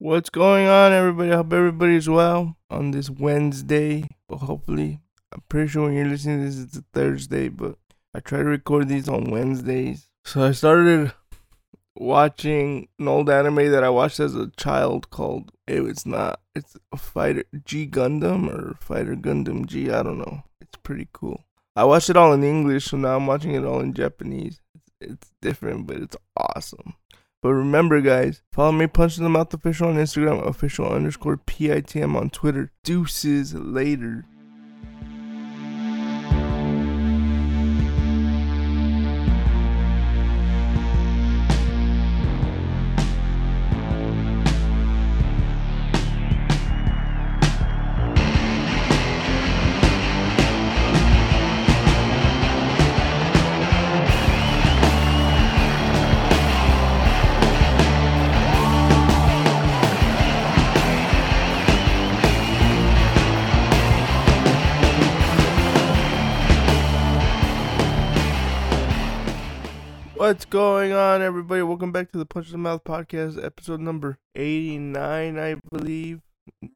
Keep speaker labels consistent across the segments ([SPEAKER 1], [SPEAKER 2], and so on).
[SPEAKER 1] What's going on, everybody? I hope everybody's well on this Wednesday. Well, hopefully, I'm pretty sure when you're listening this, it's a Thursday, but I try to record these on Wednesdays. So I started watching an old anime that I watched as a child called it was not it's a fighter G Gundam or Fighter Gundam G, I don't know. It's pretty cool. I watched it all in English, so now I'm watching it all in Japanese. It's different, but it's awesome. But remember, guys, follow me, Punch in the Mouth official on Instagram, official underscore PITM on Twitter. Deuces later. What's going on, everybody? Welcome back to the Punch in the Mouth podcast, episode number 89, I believe.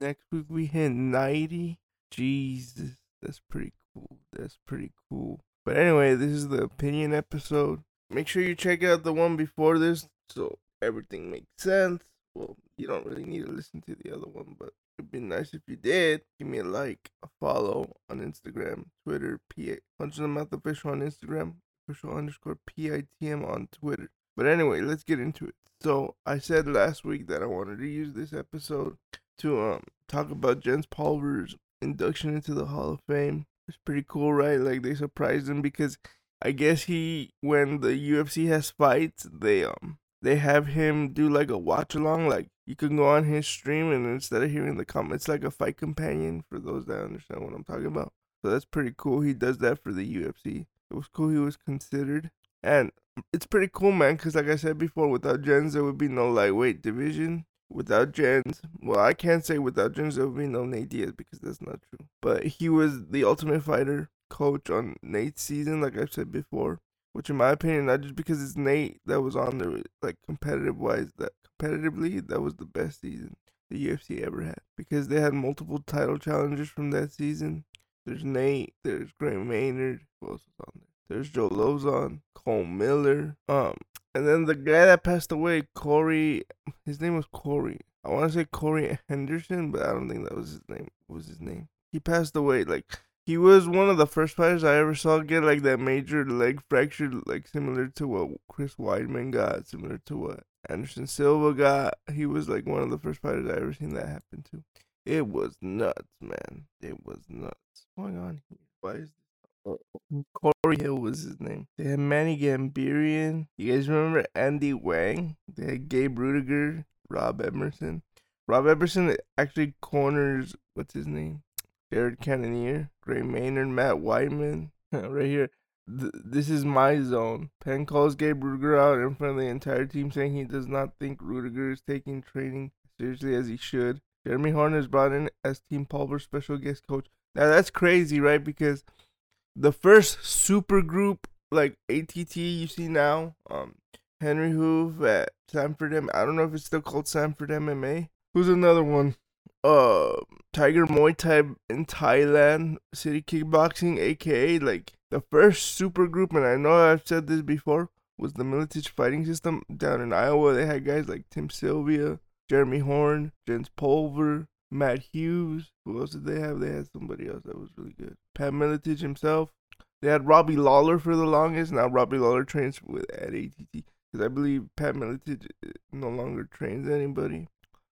[SPEAKER 1] Next week we hit 90. Jesus, that's pretty cool. That's pretty cool. But anyway, this is the opinion episode. Make sure you check out the one before this so everything makes sense. Well, you don't really need to listen to the other one, but it'd be nice if you did. Give me a like, a follow on Instagram, Twitter, PA, Punch in the Mouth official on Instagram, official underscore PITM on Twitter. But anyway, let's get into it. So I said last week that I wanted to use this episode to um talk about Jens Pulver's induction into the Hall of Fame. It's pretty cool, right? Like they surprised him because I guess he when the UFC has fights, they um they have him do like a watch along. Like you can go on his stream and instead of hearing the comments, like a fight companion for those that understand what I'm talking about. So that's pretty cool. He does that for the UFC. It was cool he was considered. And it's pretty cool, man, because like I said before, without Jens, there would be no lightweight division. Without Jens, well, I can't say without Jens, there would be no Nate Diaz because that's not true. But he was the ultimate fighter coach on Nate's season, like I've said before. Which, in my opinion, not just because it's Nate that was on there, like competitive wise, that competitively, that was the best season the UFC ever had. Because they had multiple title challenges from that season. There's Nate, there's Gray Maynard, who else was on there? There's Joe Lauzon, Cole Miller, um, and then the guy that passed away, Corey. His name was Corey. I want to say Corey Henderson, but I don't think that was his name. What was his name? He passed away. Like he was one of the first fighters I ever saw get like that major leg fracture, like similar to what Chris Weidman got, similar to what Anderson Silva got. He was like one of the first fighters I ever seen that happen to. It was nuts, man. It was nuts. What's going on here? Why is oh, oh, Corey Hill was his name. They had Manny Gamburyan. You guys remember Andy Wang? They had Gabe Ruediger, Rob Emerson. Rob Emerson actually corners, what's his name? Jared Cannonier, Gray Maynard, Matt Wiman. right here. Th- this is my zone. Penn calls Gabe Ruediger out in front of the entire team, saying he does not think Ruediger is taking training seriously as he should. Jeremy Horn is brought in as Team Pulver's special guest coach. Now that's crazy, right? Because the first super group like ATT you see now, um, Henri Hooft at Sanford M. I don't know if it's still called Sanford MMA. Who's another one? Uh, Tiger Muay Thai in Thailand, City Kickboxing, aka like the first super group, and I know I've said this before, was the Miletich Fighting System down in Iowa. They had guys like Tim Sylvia, Jeremy Horn, Jens Pulver, Matt Hughes. Who else did they have? They had somebody else that was really good. Pat Miletich himself. They had Robbie Lawler for the longest. Now Robbie Lawler trains with at ATT because I believe Pat Miletich uh, no longer trains anybody.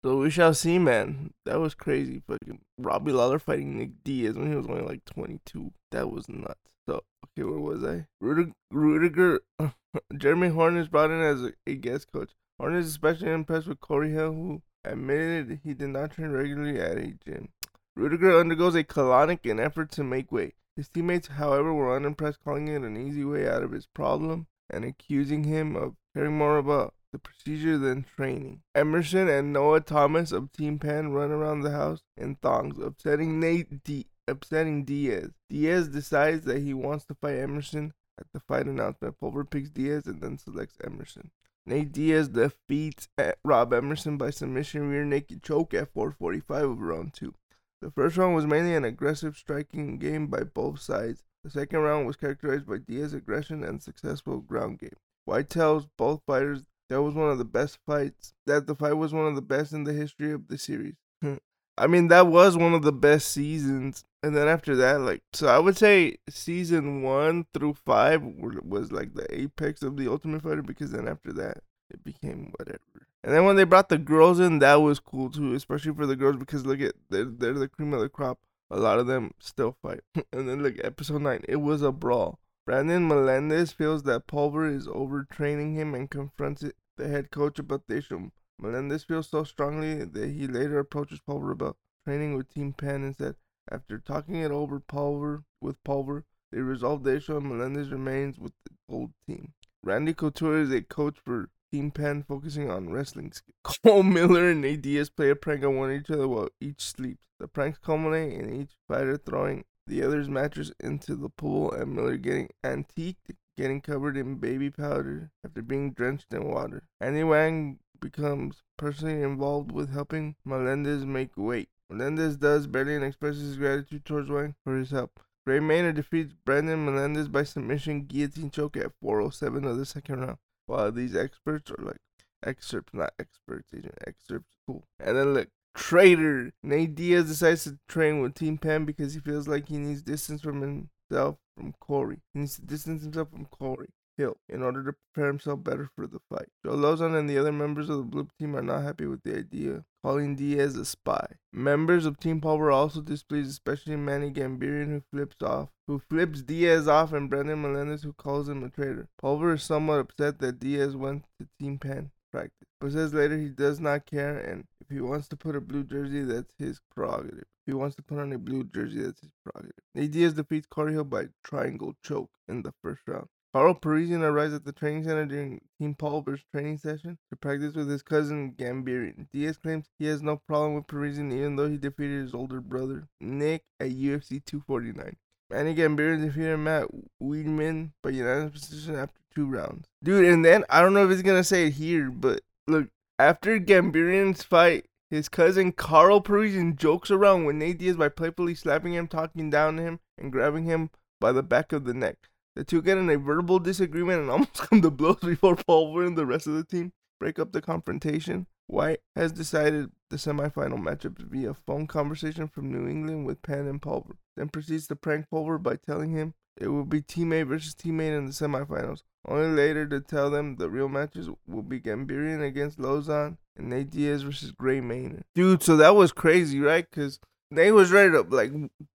[SPEAKER 1] So we shall see, man. That was crazy. Fucking Robbie Lawler fighting Nick Diaz when he was only like 22. That was nuts. So okay, where was I? Ruediger, Ruediger Jeremy Horn is brought in as a, a guest coach. Horn is especially impressed with Corey Hill, who admitted he did not train regularly at a gym. Ruediger undergoes a colonic in effort to make weight. His teammates, however, were unimpressed, calling it an easy way out of his problem and accusing him of caring more about the procedure than training. Emerson and Noah Thomas of Team Penn run around the house in thongs, upsetting Nate D- upsetting Diaz. Diaz decides that he wants to fight Emerson at the fight announcement. Pulver picks Diaz and then selects Emerson. Nate Diaz defeats Rob Emerson by submission rear naked choke at 445 of round two. The first round was mainly an aggressive striking game by both sides. The second round was characterized by Diaz's aggression and successful ground game. White tells both fighters that was one of the best fights, that the fight was one of the best in the history of the series. I mean, that was one of the best seasons. And then after that, like, so I would say season one through five was like the apex of the Ultimate Fighter because then after that, it became whatever. And then when they brought the girls in, that was cool too, especially for the girls because look at they're they're the cream of the crop. A lot of them still fight. and then look, episode nine, it was a brawl. Brandon Melendez feels that Pulver is overtraining him and confronts it, the head coach about the issue. Melendez feels so strongly that he later approaches Pulver about training with Team Penn and said, after talking it over Pulver with Pulver, they resolved the issue and Melendez remains with the old team. Randy Couture is a coach for Team Penn focusing on wrestling skills. Cole Miller and Nate Diaz play a prank on one another while each sleeps. The pranks culminate in each fighter throwing the other's mattress into the pool and Miller getting antiqued, getting covered in baby powder after being drenched in water. Andy Wang becomes personally involved with helping Melendez make weight. Melendez does barely and expresses his gratitude towards Wang for his help. Gray Maynard defeats Brandon Melendez by submission guillotine choke at 407 of the second round. Wow, these experts are like excerpts, not experts, agent excerpts. Cool. And then look, traitor Nate Diaz decides to train with Team Penn because he feels like he needs distance from himself from Corey. He needs to distance himself from Corey In order to prepare himself better for the fight. Joe Lauzon and the other members of the blue team are not happy with the idea, calling Diaz a spy. Members of Team Pulver are also displeased, especially Manny Gamburyan, who flips off, who flips Diaz off, and Brandon Melendez, who calls him a traitor. Pulver is somewhat upset that Diaz went to Team Penn practice, but says later he does not care, and if he wants to put a blue jersey, that's his prerogative. If he wants to put on a blue jersey, that's his prerogative. Diaz defeats Corey Hill by triangle choke in the first round. Carl Parisyan arrives at the training center during Team Pulver's training session to practice with his cousin Gamburyan. Diaz claims he has no problem with Parisyan even though he defeated his older brother, Nick, at UFC 249. Manny Gamburyan defeated Matt Wiman by unanimous decision after two rounds. Dude, and then, I don't know if he's to say it here, but look, after Gamburyan's fight, his cousin Carl Parisyan jokes around with Nate Diaz by playfully slapping him, talking down to him, and grabbing him by the back of the neck. The two get in a verbal disagreement and almost come to blows before Pulver and the rest of the team break up the confrontation. White has decided the semifinal matchup via phone conversation from New England with Penn and Pulver, then proceeds to prank Pulver by telling him it will be teammate versus teammate in the semifinals, only later to tell them the real matches will be Gamburyan against Lauzon and Nate Diaz versus Gray Maynard. Dude, so that was crazy, right? Because they was ready to like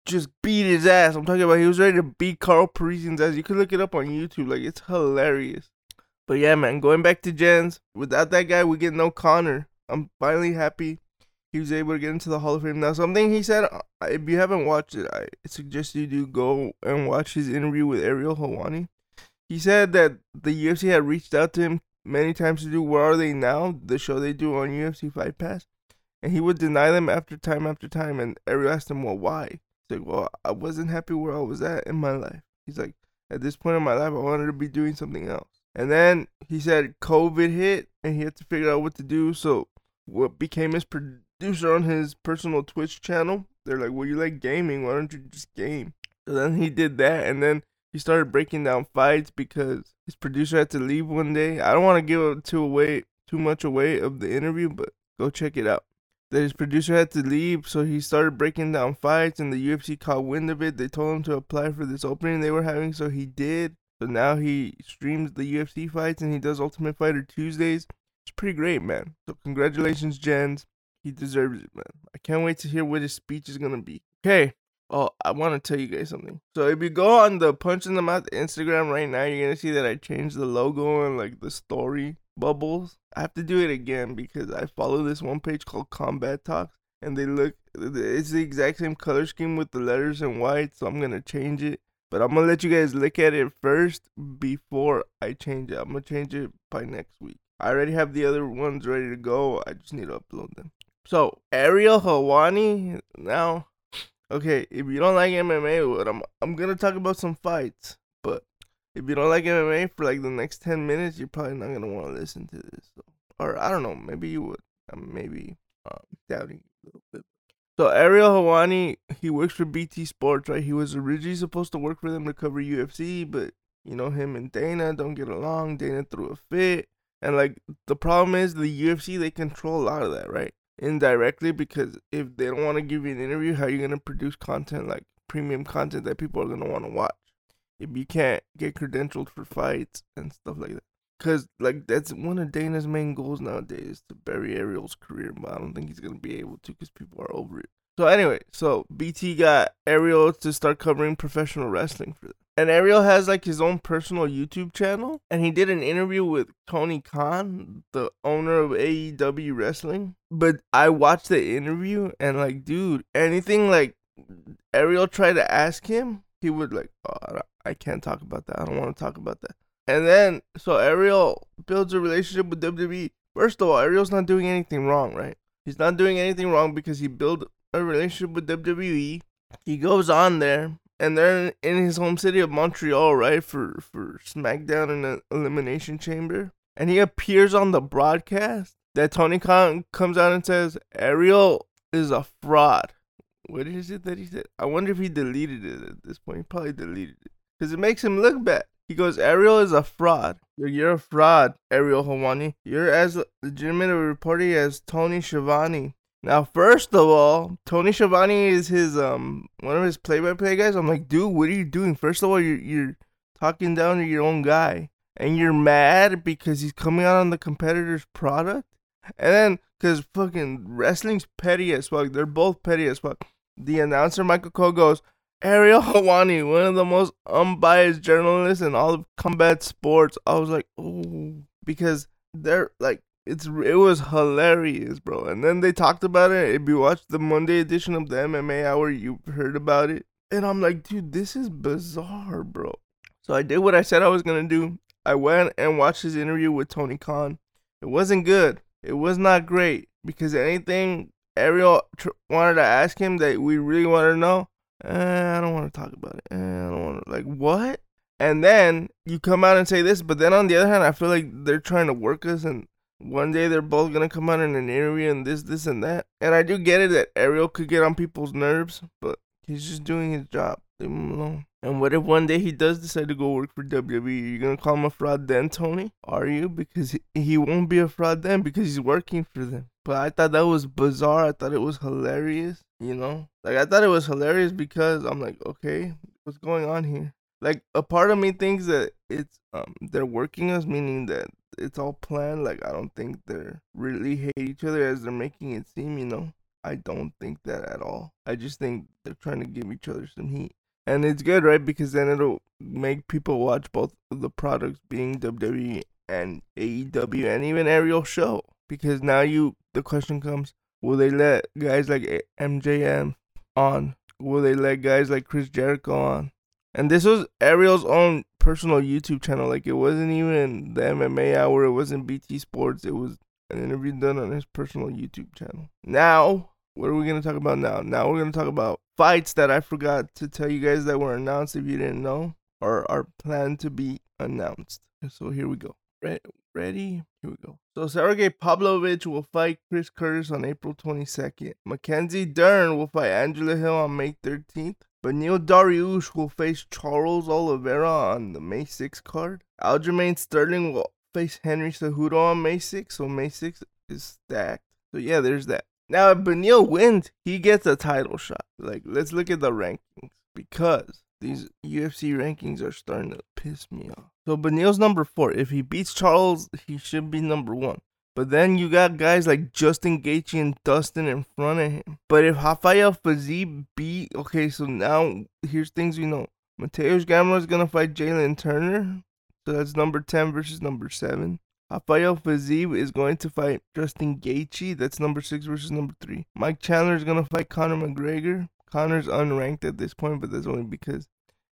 [SPEAKER 1] just beat his ass. I'm talking about he was ready to beat Carl Parisyan's ass. You can look it up on YouTube. Like it's hilarious. But yeah, man, going back to Jens, without that guy, we get no Conor. I'm finally happy he was able to get into the Hall of Fame. Now, something he said, uh, if you haven't watched it, I suggest you do go and watch his interview with Ariel Helwani. He said that the UFC had reached out to him many times to do Where Are They Now, the show they do on UFC Fight Pass. And he would deny them after time after time. And Ariel asked him, well, why? He's like, well, I wasn't happy where I was at in my life. He's like, at this point in my life, I wanted to be doing something else. And then he said COVID hit and he had to figure out what to do. So, what became his producer on his personal Twitch channel, they're like, well, you like gaming. Why don't you just game? So then he did that. And then he started breaking down fights because his producer had to leave one day. I don't want to give too away too much away of the interview, but go check it out that his producer had to leave, so he started breaking down fights, and the UFC caught wind of it. They told him to apply for this opening they were having, so he did. So now he streams the UFC fights and he does Ultimate Fighter Tuesdays. It's pretty great, man. So congratulations, Jens. He deserves it, man. I can't wait to hear what his speech is gonna be. Okay. Oh, I want to tell you guys something. So if you go on the Punch in the Mouth Instagram right now, you're gonna see that I changed the logo and like the story bubbles. I have to do it again because I follow this one page called Combat Talks and they look it's the exact same color scheme with the letters in white, so I'm gonna change it. But I'm gonna let you guys look at it first before I change it. I'm gonna change it by next week. I already have the other ones ready to go. I just need to upload them. So Ariel Helwani now. Okay, if you don't like MMA, I'm I'm gonna talk about some fights, but if you don't like MMA for like the next ten minutes, you're probably not gonna want to listen to this. So. Or I don't know, maybe you would. I'm maybe um, doubting a little bit. So Ariel Helwani, he works for BT Sports, right? He was originally supposed to work for them to cover UFC, but you know him and Dana don't get along. Dana threw a fit, and like the problem is the UFC they control a lot of that, right? Indirectly because if they don't want to give you an interview, how are you gonna produce content like premium content that people are gonna want to watch? You can't get credentialed for fights and stuff like that. Cause like that's one of Dana's main goals nowadays to bury Ariel's career, but I don't think he's gonna be able to because people are over it. So anyway, so BT got Ariel to start covering professional wrestling for them. And Ariel has like his own personal YouTube channel, and he did an interview with Tony Khan, the owner of AEW Wrestling. But I watched the interview, and like, dude, anything like Ariel tried to ask him, he would like, oh, I can't talk about that. I don't want to talk about that. And then, so Ariel builds a relationship with WWE. First of all, Ariel's not doing anything wrong, right? He's not doing anything wrong because he built a relationship with WWE. He goes on there, and they're in his home city of Montreal, right, for for SmackDown in the Elimination Chamber. And he appears on the broadcast that Tony Khan comes out and says Ariel is a fraud. What is it that he said? I wonder if he deleted it at this point. He probably deleted it because it makes him look bad. He goes, Ariel is a fraud. You're, a fraud, Ariel Helwani. You're as legitimate a reporter as Tony Schiavone. Now, first of all, Tony Schiavone is his um one of his play-by-play guys. I'm like, dude, what are you doing? First of all, you're you're talking down to your own guy, and you're mad because he's coming out on the competitor's product, and then because fucking wrestling's petty as fuck. They're both petty as fuck. The announcer Michael Cole goes, Ariel Helwani, one of the most unbiased journalists in all of combat sports. I was like, oh, because they're like, it's it was hilarious, bro. And then they talked about it. If you watched the Monday edition of the MMA Hour, you've heard about it. And I'm like, dude, this is bizarre, bro. So I did what I said I was gonna do. I went and watched his interview with Tony Khan. It wasn't good. It was not great because anything Ariel tr- wanted to ask him that we really wanted to know, eh, I don't want to talk about it. Eh, I don't want to like what? And then you come out and say this, but then on the other hand, I feel like they're trying to work us, and one day they're both gonna come out in an interview and this, this, and that. And I do get it that Ariel could get on people's nerves, but he's just doing his job. Leave him alone. And what if one day he does decide to go work for WWE? You're gonna call him a fraud then, Tony? Are you? Because he won't be a fraud then because he's working for them. But I thought that was bizarre. I thought it was hilarious. You know, like I thought it was hilarious because I'm like, okay, what's going on here? Like a part of me thinks that it's um they're working us, meaning that it's all planned. Like I don't think they're really hate each other as they're making it seem. You know, I don't think that at all. I just think they're trying to give each other some heat. And it's good, right? Because then it'll make people watch both of the products being WWE and AEW and even Ariel show. Because now you the question comes, will they let guys like MJF on? Will they let guys like Chris Jericho on? And this was Ariel's own personal YouTube channel. Like it wasn't even the MMA hour, it wasn't BT Sports, it was an interview done on his personal YouTube channel. Now what are we going to talk about now? Now we're going to talk about fights that I forgot to tell you guys that were announced if you didn't know or are planned to be announced. So here we go. Ready? Ready? Here we go. So Sergey Pavlovich will fight Chris Curtis on April 22nd. Mackenzie Dern will fight Angela Hill on May 13th. Beneil Dariush will face Charles Oliveira on the May 6th card. Aljamain Sterling will face Henry Cejudo on May 6th. So May 6th is stacked. So yeah, there's that. Now, if Beneil wins, he gets a title shot. Like, let's look at the rankings because these UFC rankings are starting to piss me off. So Beneil's number four. If he beats Charles, he should be number one. But then you got guys like Justin Gaethje and Dustin in front of him. But if Rafael Fiziev beat, okay, so now here's things we know. Mateusz Gamrot is gonna fight Jalen Turner, so that's number ten versus number seven. Rafael Fiziev is going to fight Justin Gaethje. That's number six versus number three. Mike Chandler is going to fight Conor McGregor. Conor's unranked at this point, but that's only because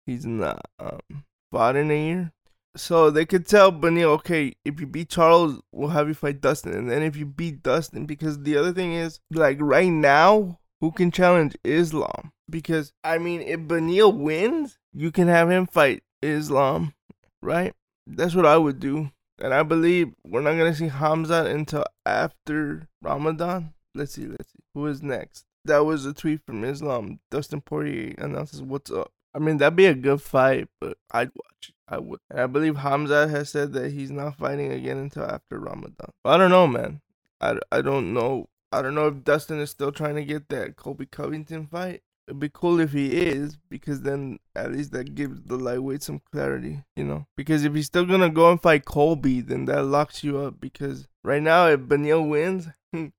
[SPEAKER 1] he's not um, fought in a year. So they could tell Beneil, okay, if you beat Charles, we'll have you fight Dustin. And then if you beat Dustin, because the other thing is, like right now, who can challenge Islam? Because, I mean, if Beneil wins, you can have him fight Islam right? That's what I would do. And I believe we're not gonna see Hamza until after Ramadan. Let's see, let's see. Who is next? That was a tweet from Islam. Dustin Poirier announces what's up. I mean, that'd be a good fight, but I'd watch it. I would. And I believe Hamza has said that he's not fighting again until after Ramadan. But I don't know, man. I, I don't know. I don't know if Dustin is still trying to get that Colby Covington fight. It'd be cool if he is, because then at least that gives the lightweight some clarity, you know? Because if he's still gonna go and fight Colby, then that locks you up. Because right now, if Beneil wins,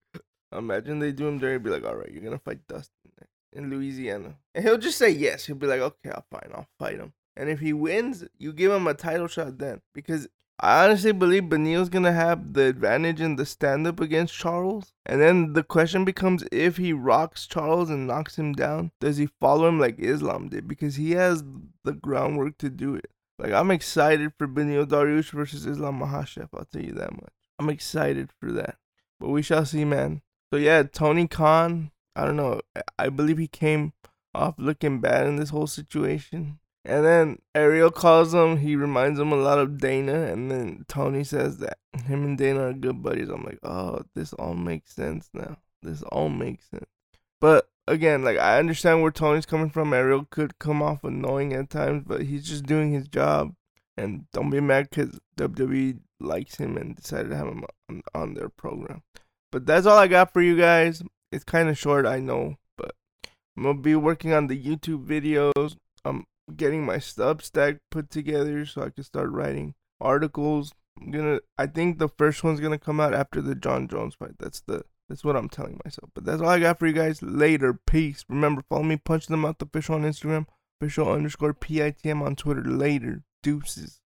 [SPEAKER 1] imagine they do him there and be like, all right, you're gonna fight Dustin in Louisiana. And he'll just say yes. He'll be like, okay, I'll fine, I'll fight him. And if he wins, you give him a title shot then. Because I honestly believe Beneil's gonna have the advantage in the stand up against Charles. And then the question becomes if he rocks Charles and knocks him down, does he follow him like Islam did? Because he has the groundwork to do it. Like I'm excited for Beneil Dariush versus Islam Makhachev, I'll tell you that much. I'm excited for that. But we shall see, man. So yeah, Tony Khan, I don't know. I believe he came off looking bad in this whole situation. And then Ariel calls him. He reminds him a lot of Dana. And then Tony says that him and Dana are good buddies. I'm like, oh, this all makes sense now. This all makes sense. But again, like I understand where Tony's coming from. Ariel could come off annoying at times, but he's just doing his job. And don't be mad because WWE likes him and decided to have him on, on their program. But that's all I got for you guys. It's kind of short, I know, but I'm gonna be working on the YouTube videos. I'm getting my Substack put together so I can start writing articles. I'm gonna. I think the first one's gonna come out after the Jon Jones fight. That's the. That's what I'm telling myself. But that's all I got for you guys. Later, peace. Remember, follow me, punch them out the official on Instagram, official underscore PITM on Twitter. Later, deuces.